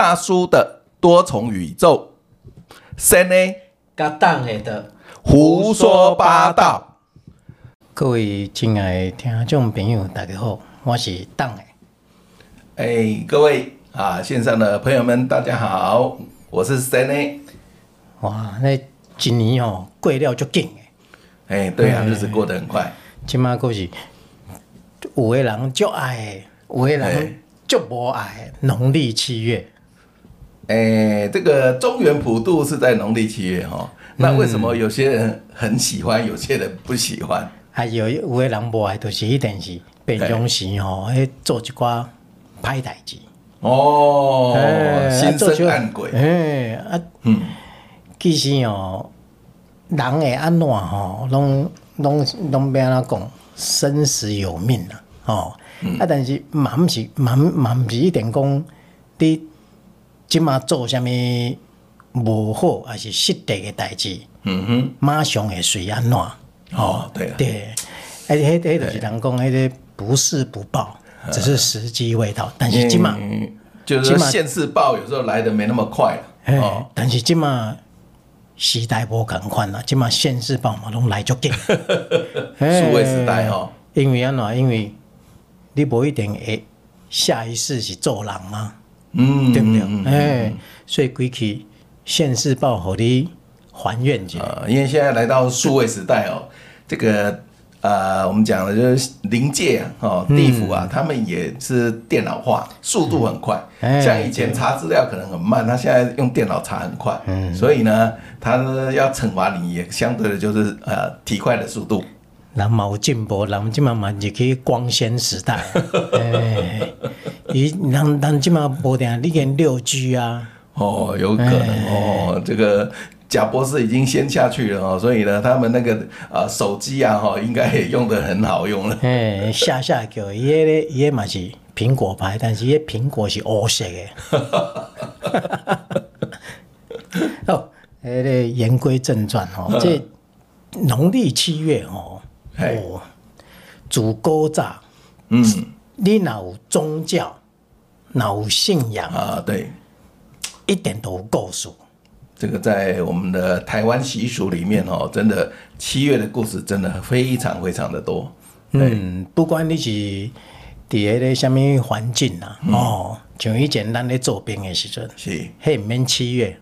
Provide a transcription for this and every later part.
大叔的多重宇宙，三呢，甲党的胡说八道。各位亲爱的听众朋友，大家好，我是党的。哎，各位啊，线上的朋友们，大家好，我是三呢。哇，那今年哦，过了就紧哎，对啊，日子过得很快。今嘛过是有的人就爱，有的人就不爱。农历七月，哎，这个中原普渡是在农历七月哈。那为什么有些人很喜欢，有些人不喜欢？啊有有的人不爱，就是一定是平常时吼，做一寡歹代志。哦，心生暗鬼。哎啊，嗯，其实哦，人会安怎吼，拢拢拢变安怎讲，生死有命啊，哦、嗯。啊，但是嘛毋是嘛嘛毋是一定讲，你即马做啥物无好，还是失德的代志，嗯哼，马上会随安怎？哦，对对，而且迄迄就是人讲，迄个不是不报，只是时机未到。但是即马、嗯，就是现世报有时候来的没那么快哦，但是即马时代无共款啦，即马现世报嘛拢来足紧。数位时代哦，因为安怎？因为你无一定会下一世是做人嘛，嗯，对不对？哎、嗯，所以归去现世报，好的还愿者。因为现在来到数位时代哦。这个呃，我们讲的就是灵界啊，哦，地府啊，他们也是电脑化，速度很快。像以前查资料可能很慢，他现在用电脑查很快。嗯，所以呢，他要惩罚你也相对的就是呃，提快的速度。人嘛有进步，人即嘛嘛就可以光纤时代。哎，伊人人即嘛无定你讲六 G 啊？哦，有可能哦，这个。贾博士已经先下去了哦，所以呢，他们那个啊、呃、手机啊哈，应该也用得很好用了。哎，下下叫伊个咧，伊个嘛是苹果牌，但是伊个苹果是黑色的。哦，哎咧，言归正传哦，这农历七月哦，哦，主勾炸，嗯，你若有宗教，若有信仰啊，对，一点都有故事。这个在我们的台湾习俗里面哦，真的七月的故事真的非常非常的多。嗯，不管你是伫个咧什么环境啊，嗯、哦，像以前咱咧做兵的时阵，是，迄毋免七月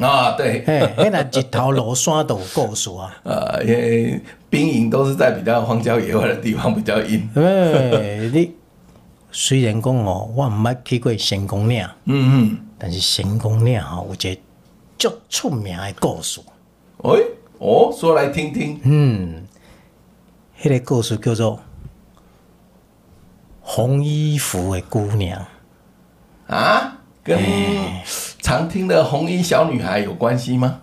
啊，对，嘿，迄那一头罗山都有故事啊。呃，因为兵营都是在比较荒郊野外的地方，比较阴。哎，你虽然讲哦，我毋捌去过成功岭，嗯嗯，但是成功岭吼，有一个。足出名的故事，哎，哦，说来听听。嗯，迄、那个故事叫做红衣服的姑娘啊，跟常听的红衣小女孩有关系吗？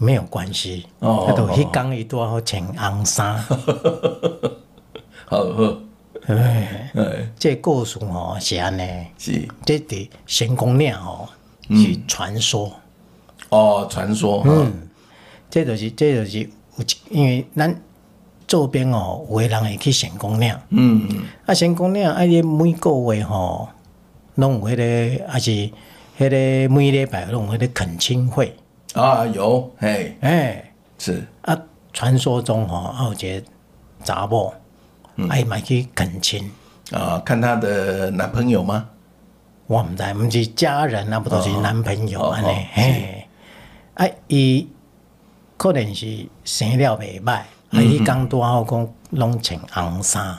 没有关系。哦，他都一刚一多好穿红衫。好好，哎哎，这故事哦是安尼，是。这的神功岭哦。是传说、嗯、哦，传说，嗯，这就是，这就是，因为咱周边哦，有的人会去神功岭，嗯。嗯，啊，神功岭，啊，伊每个月吼，拢有迄个，还是迄个每礼拜拢有迄个恳亲会。啊，有，嘿，哎，是。啊，传说中吼，啊，有一个查某，爱，买去恳亲。啊，看她的男朋友吗？我毋知，毋是家人啊，不都是男朋友安尼？嘿，啊，伊可能是生了袂歹，啊，伊讲拄好讲拢穿红衫。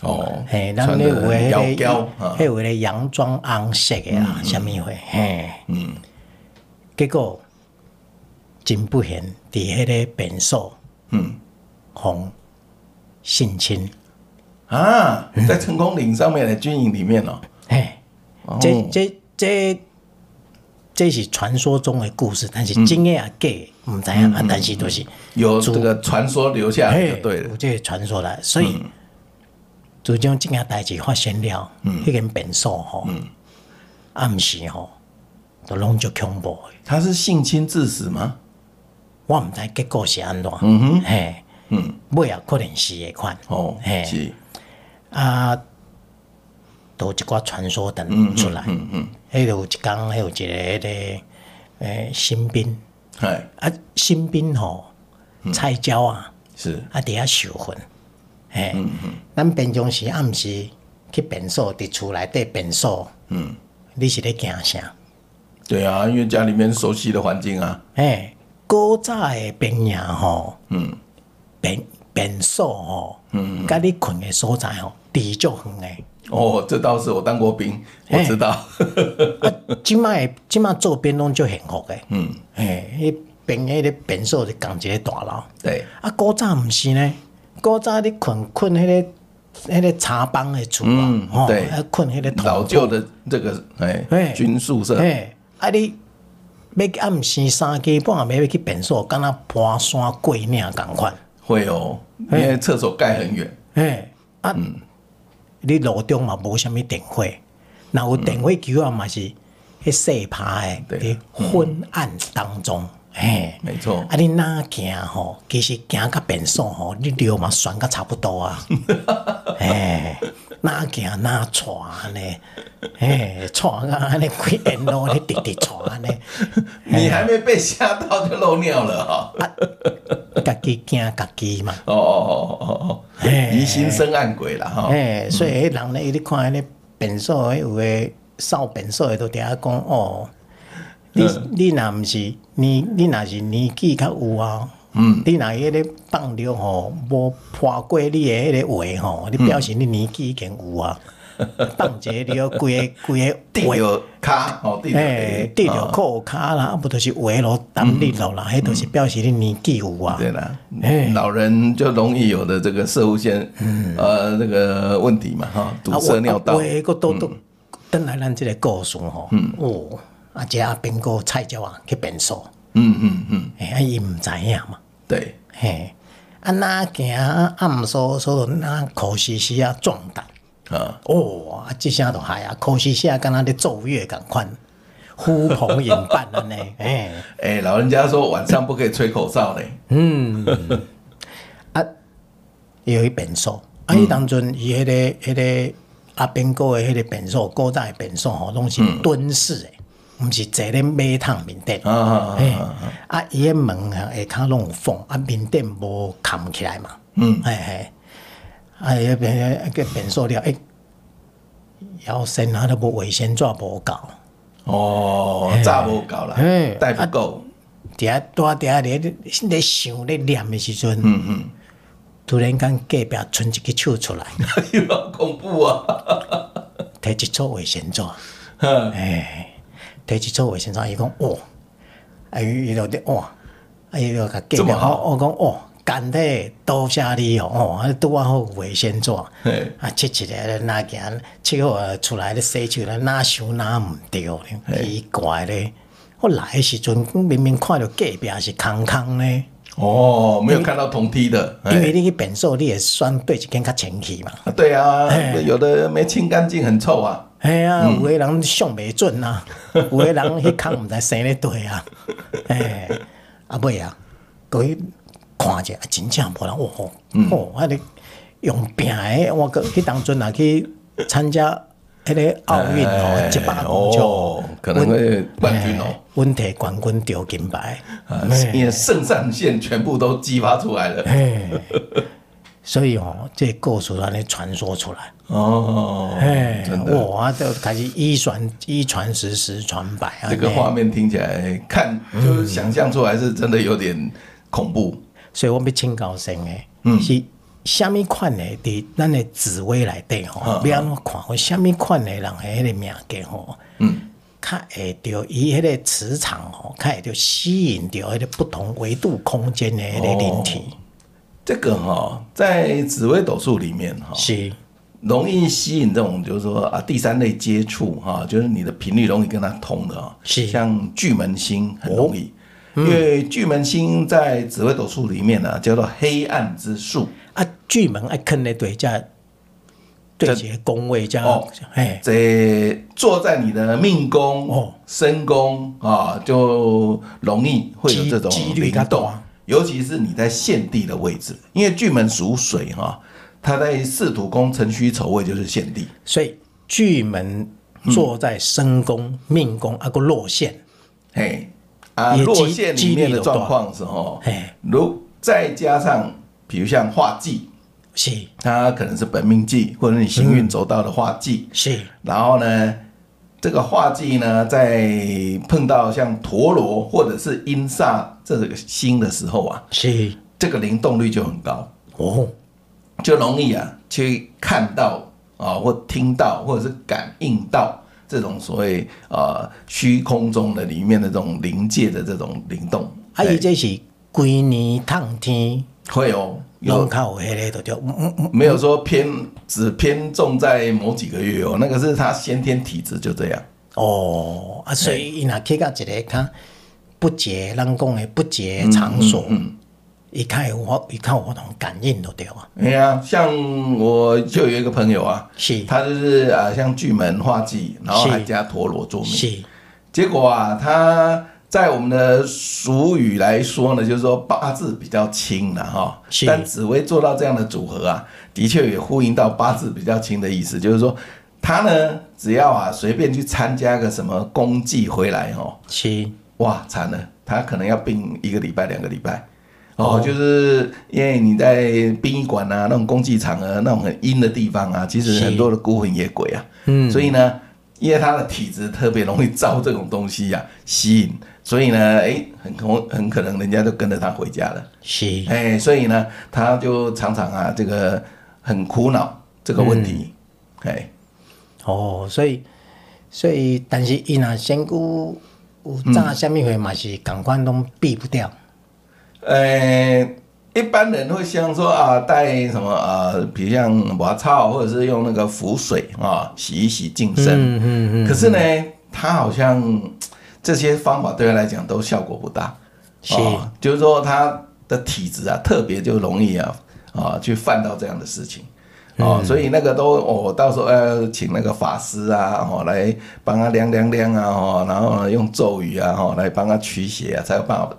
哦，嘿，咱咧有诶迄个，迄有咧洋装红色诶啊，啥物货？嘿，嗯，结果真不幸伫迄个变数，嗯，互性侵。啊，在成功岭上面的军营里面哦，嘿。这这这这是传说中的故事，但是真的啊假，唔知影啊，但是都是有这个传说留下来就对了，有这个传说来，所以就将这件代志发生了，迄个变数吼，暗时吼都拢足恐怖。他是性侵致死吗？我毋知结果是安怎，嗯哼，嘿，嗯，尾也可能是迄款，哦，嘿，是。啊。都一寡传说等出来，嗯嗯，嗯，迄有一工，迄有一个迄个诶新兵，哎，啊新兵吼，菜鸟啊，是。啊伫遐受训，嘿，咱平常时暗时去便所伫厝内底便所，嗯，你是咧惊啥？对啊，因为家里面熟悉的环境啊，嘿，古早的便营吼，嗯，便便所吼，嗯，甲你困的所在吼，离足远诶。哦，这倒是我当过兵，我知道。啊，即摆即摆做兵拢足幸福诶。嗯，诶，迄边迄个便所就共一个大楼。对。啊，古早毋是呢，古早你困困迄个迄个茶帮的厝啊，对，啊困迄个老旧的这个诶军宿舍。诶，啊你要暗时三更半夜要去便所，敢若爬山过岭共款。会哦，因为厕所盖很远。诶，啊。你路中嘛无啥物电火，若有电火球啊嘛是迄细拍诶，伫昏暗当中，嘿，没错。啊，你哪行吼？其实行较便数吼，你流嘛算甲差不多啊。嘿，哪行哪喘安尼，嘿，喘啊安尼规沿路咧直直喘安尼。你还没被吓到就漏尿了哈？啊，家己惊家己嘛。哦哦哦哦哦，疑心生暗鬼啦哈。嘿，所以迄人咧，你看迄个便所，有诶少便数诶，都底下讲哦。你你若毋是你你若是年纪较有啊，嗯，你若迄个放尿吼，无破过你诶迄个话吼，你表示你年纪已经有啊。放一个尿，规个规个 滴着骹哦，滴着滴着裤骹啦，啊不都是鞋咯，淡滴落啦，迄都是表示你年纪有啊。对啦，老人就容易有的这个摄护腺，呃，这个问题嘛，哈，堵塞尿道。我个都都，等来咱这个故事吼，哦。啊，这阿兵哥菜鸟啊去变数，嗯嗯嗯，哎，伊毋知影嘛，对，嘿，啊哪行暗所所那苦兮兮啊壮胆，啊，哦，啊，即声都害啊，苦兮兮啊，敢若咧奏乐共款，呼朋引伴安尼，哎，哎，老人家说晚上不可以吹口哨嘞，嗯，啊，伊有一便所，啊，伊当阵伊迄个迄个阿兵哥的迄个便所，古早诶便所吼，拢是蹲式诶。毋是坐咧马桶面顶，啊，伊个门啊下骹拢有缝，啊，面顶无盖起来嘛，嗯，嘿嘿，啊，伊边个便所了，诶，腰身啊都无卫生纸无够，哦，早无够啦，带不够，伫遐拄啊伫遐咧咧想咧念诶时阵，嗯嗯，突然间隔壁伸一只手出来，好恐怖啊，摕一撮卫生纸，哎。摕一撮卫生纸，伊讲哦，啊伊伊就咧哇，啊伊就甲隔壁好，我讲哦，干爹多谢你哦，哦，啊拄啊好卫生纸，啊切一个咧哪行，切好出来咧洗手咧哪想哪毋对，奇怪咧，我来诶时阵明明看到隔壁是空空咧，哦，没有看到同梯的，因为你去便所你也算对一间较清气嘛，对啊，有的没清干净，很臭啊。哎呀，有的人上袂准啊，有的人迄空毋知生咧对啊，哎，阿尾啊，佮伊看者真正无人哦，哦，啊你用拼诶，我佮迄当阵啊去参加迄个奥运哦，一百公尺，可能会冠军哦，温摕冠军丢金牌，因为肾上腺全部都激发出来了。所以哦，这个故事安尼传说出来。哦，哎，哇，就开始一传一传十，十传百啊。这个画面听起来看，就是想象出来是真的有点恐怖。嗯、所以我要请教先诶，嗯，是虾米款的？伫咱的紫薇内底吼，要安怎看？我虾米款的人的迄个命格吼，嗯，较会着伊迄个磁场吼，较会着吸引着迄个不同维度空间的迄个灵体。哦这个哈，在紫微斗数里面哈，是容易吸引这种，就是说啊，第三类接触哈，就是你的频率容易跟他通的啊，是像巨门星很容易，因为巨门星在紫微斗数里面呢，叫做黑暗之数啊。巨门爱坑的对家，对些宫位这样哦，哎，这坐在你的命宫哦，身宫啊，就容易会有这种灵动。尤其是你在现地的位置，因为巨门属水哈，它在四土宫辰戌丑未就是现地，所以巨门坐在身宫、命宫啊个落陷，嘿啊落陷里面的状况是吼，如再加上比如像化忌，是。它可能是本命忌，或者你行运走到的化忌，是，然后呢，这个化忌呢，在碰到像陀螺或者是阴煞这个星的时候啊，是。这个灵动率就很高。哦，就容易啊去看到啊，或听到，或者是感应到这种所谓呃虚空中的里面的这种灵界的这种灵动。啊，伊这是规年烫天。会哦。有。靠黑嘞，都就没有说偏只偏重在某几个月哦，那个是他先天体质就这样。哦啊，所以伊若去到一个看不洁，人讲的不洁场所，一看我一看我同感应都对啊。哎呀，像我就有一个朋友啊，是，他就是啊，像巨门化忌，然后还加陀螺做命，是，结果啊，他。在我们的俗语来说呢，就是说八字比较轻了哈，但紫薇做到这样的组合啊，的确也呼应到八字比较轻的意思，就是说他呢，只要啊随便去参加个什么公祭回来哦，是。哇惨了，他可能要病一个礼拜两个礼拜。哦，就是因为你在殡仪馆啊那种公祭场啊那种很阴的地方啊，其实很多的孤魂野鬼啊，嗯，所以呢，因为他的体质特别容易招这种东西呀、啊、吸引。所以呢，哎、欸，很可很可能人家就跟着他回家了。是，哎、欸，所以呢，他就常常啊，这个很苦恼这个问题。哎、嗯，哦，所以，所以，但是伊那仙姑有炸虾米会嘛是感官都避不掉。呃、欸，一般人会想说啊，带什么啊，比如像抹草，或者是用那个符水啊，洗一洗净身。嗯嗯嗯。可是呢，他好像。这些方法对他来讲都效果不大，是、哦，就是说他的体质啊，特别就容易啊啊去犯到这样的事情，哦，嗯、所以那个都我、哦、到时候要请那个法师啊，哦来帮他量量量啊，哦，然后呢用咒语啊，哦来帮他驱邪啊，才有办法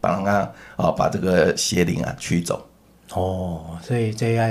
帮他啊把这个邪灵啊驱走。哦，所以这要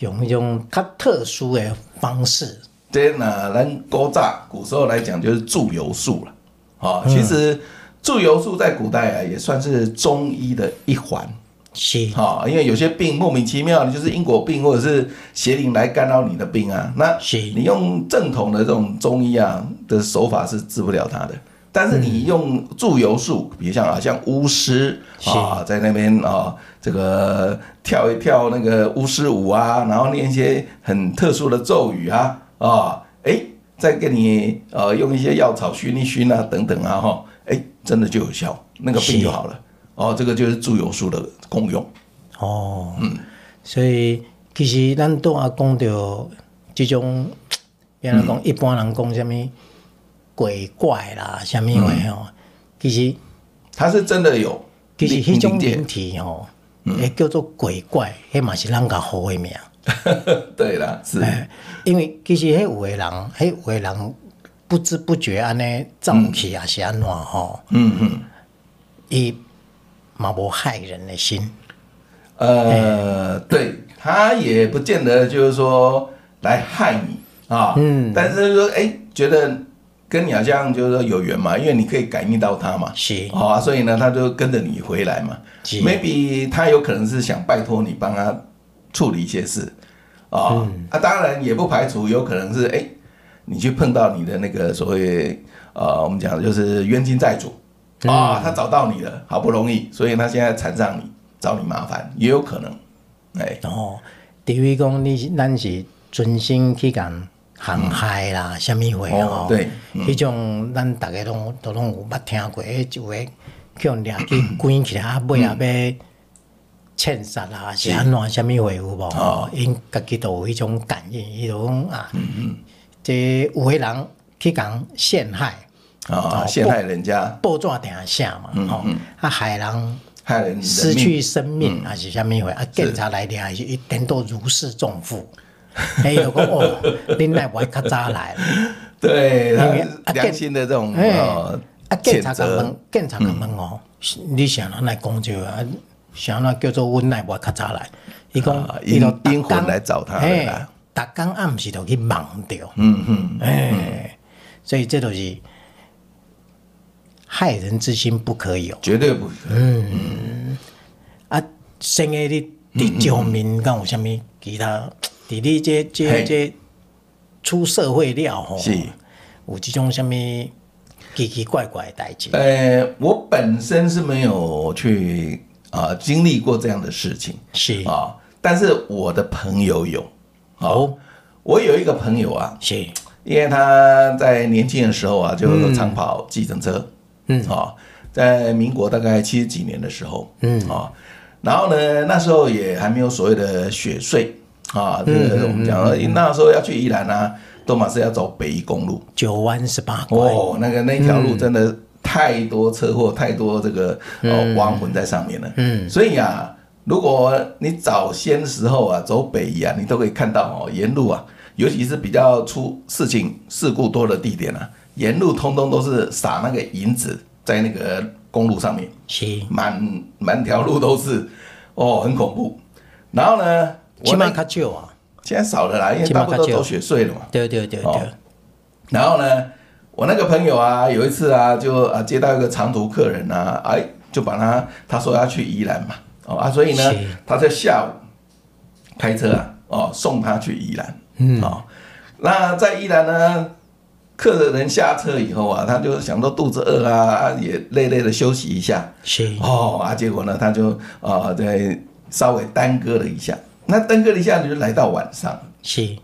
用一种较特殊的方式。这呢，咱古早古时候来讲就是祝由术了。啊，其实祝由术在古代啊，也算是中医的一环。是啊，因为有些病莫名其妙，你就是因果病，或者是邪灵来干扰你的病啊。那你用正统的这种中医啊的手法是治不了它的。但是你用祝由术，比如像啊，像巫师啊，在那边啊，这个跳一跳那个巫师舞啊，然后念一些很特殊的咒语啊，啊，哎。再给你呃用一些药草熏一熏啊等等啊哈，哎真的就有效，那个病就好了。哦，这个就是祝由术的功用。哦，嗯，所以其实咱都啊讲到这种，比如讲一般人讲什么鬼怪啦，什么话哦，其实它是真的有，其实那种灵体哦，也叫做鬼怪，迄嘛是咱家好的名。对了，是，因为其实迄有的人，迄有的人不知不觉安尼走去啊，是安怎吼？嗯嗯，伊嘛无害人的心。呃，对，他也不见得就是说来害你啊。嗯，但是说，哎，觉得跟你好像就是说有缘嘛，因为你可以感应到他嘛。是，啊，所以呢，他就跟着你回来嘛。Maybe 他有可能是想拜托你帮他。处理一些事，啊、啊，当然也不排除有可能是，哎，你去碰到你的那个所谓，呃，我们讲的就是冤亲债主，啊、哦，他找到你了，好不容易，所以他现在缠上你，找你麻烦，也有可能，哎，哦，等于讲你咱是存心去干航海啦，什么话哦，对，迄、嗯、种咱大家拢都拢有捌听过，就会叫人去 关起来，啊，尾后边。欠杀啊，是安怎什么话有无？哦，因家己都有迄种感应，伊就讲啊，嗯嗯，这有诶人去讲陷害啊，陷害人家，报纸定下嘛，吼，啊害人害人失去生命，还是什么话？啊，警察来了，还是一点都如释重负。哎，有讲哦，恁来不较早来，对，良心的这种呃，啊，警察甲问，警察甲问哦，你想人来讲就啊？想那叫做温奈我较早来，伊讲伊就灵魂来找他啦。逐工暗时就去忙着。嗯嗯，哎，所以这都是害人之心不可有，绝对不可以。嗯，嗯啊，生诶你伫上面，敢有啥物其他？伫你这这这出社会了吼，是有这种啥物奇奇怪怪的代志？呃，我本身是没有去啊、呃、经历过这样的事情，是。啊、哦，但是我的朋友有。哦，我有一个朋友啊，是，因为他在年轻的时候啊，就长跑计程车，嗯，啊、哦，在民国大概七十几年的时候，嗯。啊、哦，然后呢，那时候也还没有所谓的雪隧。啊，这个我们讲，那时候要去宜兰啊，都嘛是要走北宜公路，九弯十八拐。哦，那个那条路真的太多车祸，太多这个哦亡魂在上面了。嗯，所以啊，如果你早先时候啊走北移啊，你都可以看到哦，沿路啊，尤其是比较出事情事故多的地点啊，沿路通通都是撒那个银子在那个公路上面，是满满条路都是哦，很恐怖。然后呢？起码较少啊，现在少了啦，因为大部分都走雪隧了嘛。对对对对、哦。然后呢，我那个朋友啊，有一次啊，就啊接到一个长途客人啊，哎，就把他他说要去宜兰嘛，哦啊，所以呢，他在下午开车啊，哦送他去宜兰。嗯。哦，那在宜兰呢，客人下车以后啊，他就想到肚子饿啊，也累累的休息一下。是。哦啊，结果呢，他就啊在稍微耽搁了一下。那耽搁了一下子就来到晚上，是，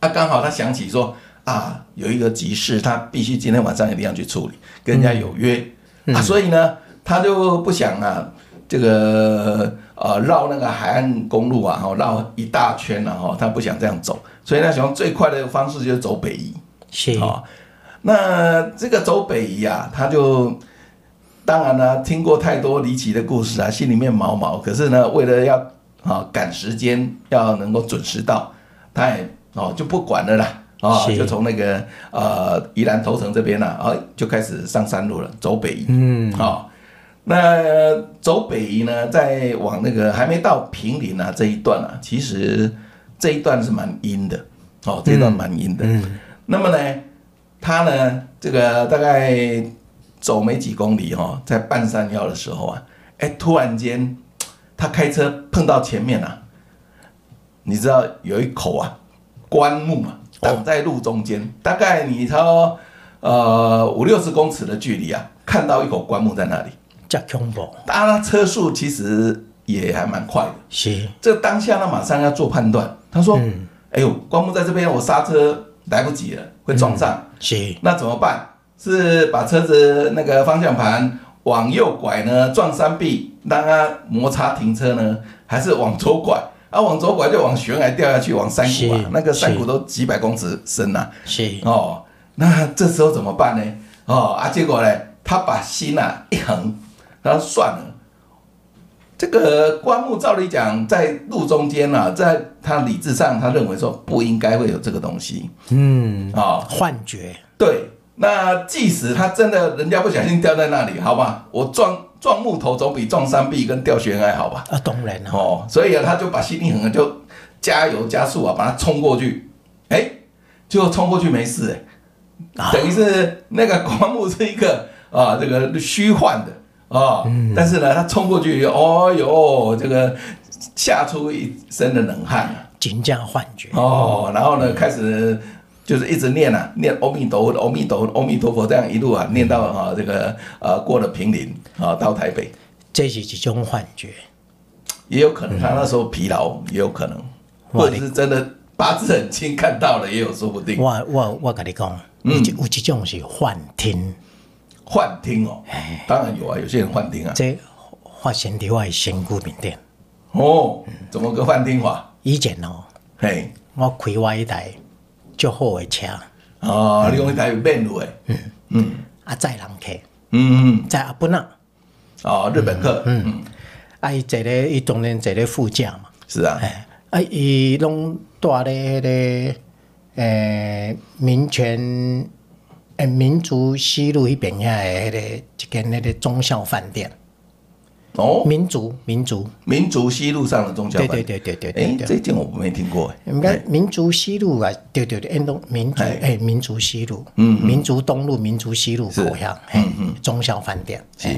啊，刚好他想起说啊，有一个急事，他必须今天晚上一定要去处理，跟人家有约、嗯、啊，所以呢，他就不想啊，这个呃绕那个海岸公路啊，绕一大圈啊，哈，他不想这样走，所以他想最快的方式就是走北移，是。啊、哦，那这个走北移啊，他就当然呢听过太多离奇的故事啊，心里面毛毛，可是呢，为了要啊，赶时间要能够准时到，他也哦就不管了啦，啊，就从那个呃宜兰头城这边呢，啊就开始上山路了，走北移。嗯，好，那走北移呢，再往那个还没到平林啊这一段啊，其实这一段是蛮阴的，哦，这一段蛮阴的。嗯，那么呢，他呢这个大概走没几公里哈，在半山腰的时候啊，哎，突然间。他开车碰到前面啊，你知道有一口啊棺木啊挡在路中间，哦、大概你超呃五六十公尺的距离啊，看到一口棺木在那里。这恐怖！当然，车速其实也还蛮快的。是。这当下呢，马上要做判断。他说：“嗯、哎呦，棺木在这边，我刹车来不及了，会撞上。嗯”是。那怎么办？是把车子那个方向盘？往右拐呢，撞山壁，让它摩擦停车呢，还是往左拐？啊，往左拐就往悬崖掉下去，往山谷啊，那个山谷都几百公尺深呐、啊。是哦，那这时候怎么办呢？哦啊，结果呢，他把心啊一横，他说算了，这个棺木照理讲在路中间啊，在他理智上，他认为说不应该会有这个东西。嗯啊，哦、幻觉对。那即使他真的人家不小心掉在那里，好吧，我撞撞木头总比撞山壁跟掉悬崖好吧？啊，当然了。哦，所以啊，他就把心一横，就加油加速啊，把它冲过去。哎、欸，就冲过去没事哎、等于是那个棺木是一个啊，这个虚幻的啊，嗯、但是呢，他冲过去，哦哟，这个吓出一身的冷汗啊，惊驾幻觉哦，然后呢，开始。就是一直念啊，念阿弥陀佛，阿弥陀佛，阿弥陀佛，这样一路啊，念到啊这个呃过了平林啊，到台北，这是一种幻觉，也有可能他那时候疲劳，也有可能，或者是真的八字很轻看到了，也有说不定。我我我跟你讲，有有一种是幻听，幻听哦，当然有啊，有些人幻听啊。这发生在我的身躯面顶。哦，怎么个幻听法？以前哦，嘿，我开我一台。就好的车哦，你讲一台有面路诶，嗯。嗯，啊载人客，嗯嗯，载阿本啊，哦日本客，嗯，啊伊坐咧伊当然坐咧副驾嘛，是啊，啊伊拢住咧迄个诶民权诶民族西路迄边遐诶迄个一间迄个中孝饭店，哦，民族民族。民族西路上的宗教对对对对对哎，这件我没听过哎。应该民族西路啊，对对对，民族哎，民族西路，嗯，民族东路、民族西路口向，嗯嗯，忠孝饭店是。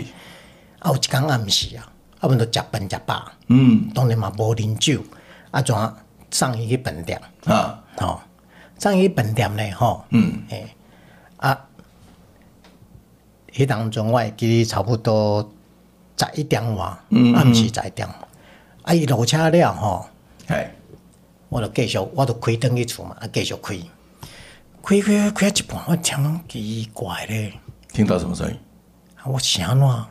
啊，有一天暗时啊，啊，阮都食饭食饱，嗯，当然嘛无啉酒，啊，怎上伊去饭店。啊？吼，送伊去饭店咧，吼，嗯，诶，啊，迄当中我会记差不多。十一点外，暗时十一点，啊！伊落车了吼，我就继续，我就开灯去厝嘛，啊，继续开，开开开一半，我听拢奇怪咧，听到什么声音？我想怎？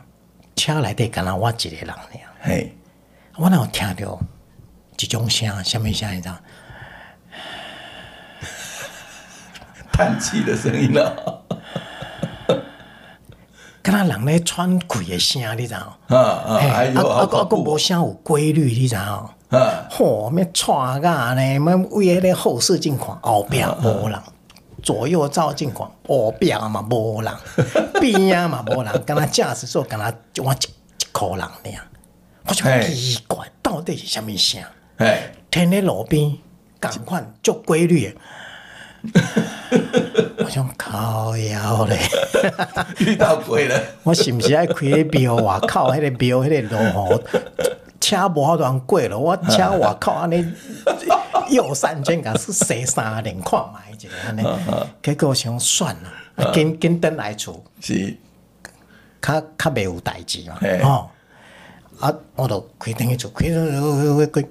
车内底敢若我一个人尔，嘿，我哪有听着一种声？什么声？你知道？叹气的声音了。敢若人咧喘气诶声，你知影？啊啊，还有啊，个个无啥有规律，你知影？啊，吼，咩喘啊呢？咩为迄个后视镜看后壁无人，左右照镜看后壁嘛无人，边啊嘛无人，敢若驾驶座敢若就我一一箍人尔，我就奇怪，到底是啥物声？哎，停咧路边，共款足规律。我想靠腰咧，遇到鬼了。我是不是爱开个庙外口？迄个庙，迄个路吼，车无好乱过了。我车外口安尼右三圈，甲是洗三连看卖一个安尼。结果我想算了，紧紧等来厝，是，较较袂有代志嘛。哦，啊，我就开灯去厝，开开开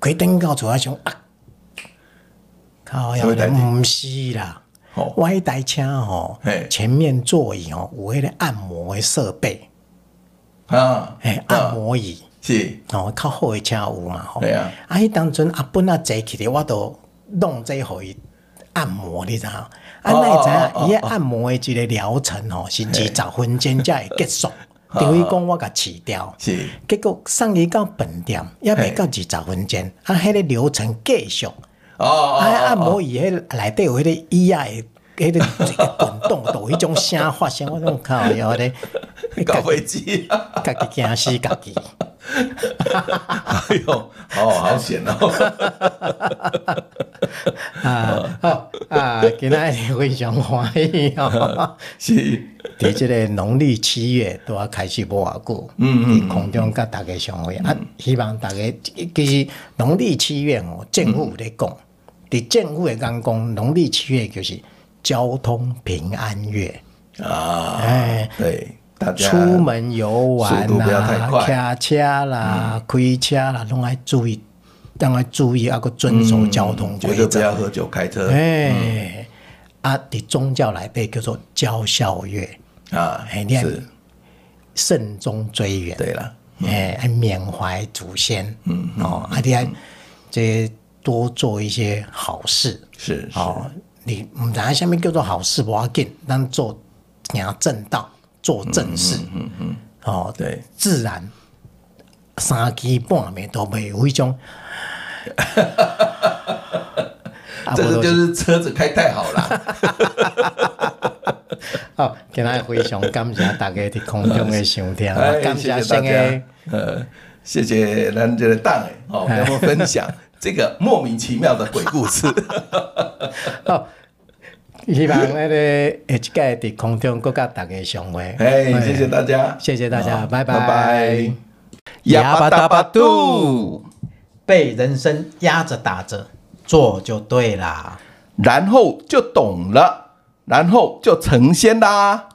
开灯到厝，我想啊。哦，要毋是啦，我迄台车吼，前面座椅吼有迄个按摩的设备。啊，哎，按摩椅。是。哦，较好的车有嘛吼，啊，啊，迄当阵阿本啊坐起咧，我都弄这互伊按摩，你知影？啊，那会知影？伊个按摩的一个疗程吼是二十分钟才会结束，等于讲我甲辞掉，是，结果送伊到饭店，也未到二十分钟，啊，迄个流程继续。哦，啊，按摩椅迄内底有迄个椅仔诶，迄个滚动，都有迄种声发声，我种靠，有咧 搞飞机，家己惊死家己。哎呦，哦，好险哦！啊，好啊，今仔日非常欢喜哦。是，伫即个农历七月都要开始无偌久，嗯嗯，空中甲大家相会啊，希望大家其实农历七月哦，政府有咧讲。伫政府诶讲讲，农历七月就是交通平安月啊！哎，对，大家出门游玩啦，开车啦，开车啦，拢爱注意，当然注意，啊，个遵守交通规则，不要喝酒开车。哎，啊，伫宗教来被叫做交孝月。啊，是。慎终追远。对了，哎，缅怀祖先，嗯哦，啊，你还这。多做一些好事，是哦，你唔知下面叫做好事不要紧，但做行正道，做正事，嗯嗯，哦，对，自然三更半暝都没有一种，这个就是车子开太好了。好，今日非常感谢大家伫空中的收听，感谢大家，呃，谢谢咱这个档诶，哦，跟我分享。这个莫名其妙的鬼故事，好，希望那个下一届在空中各家大家相会。哎，谢谢大家，谢谢大家，好拜拜。拜拜。压巴打巴肚，被人生压着打着做就对啦，然后就懂了，然后就成仙啦。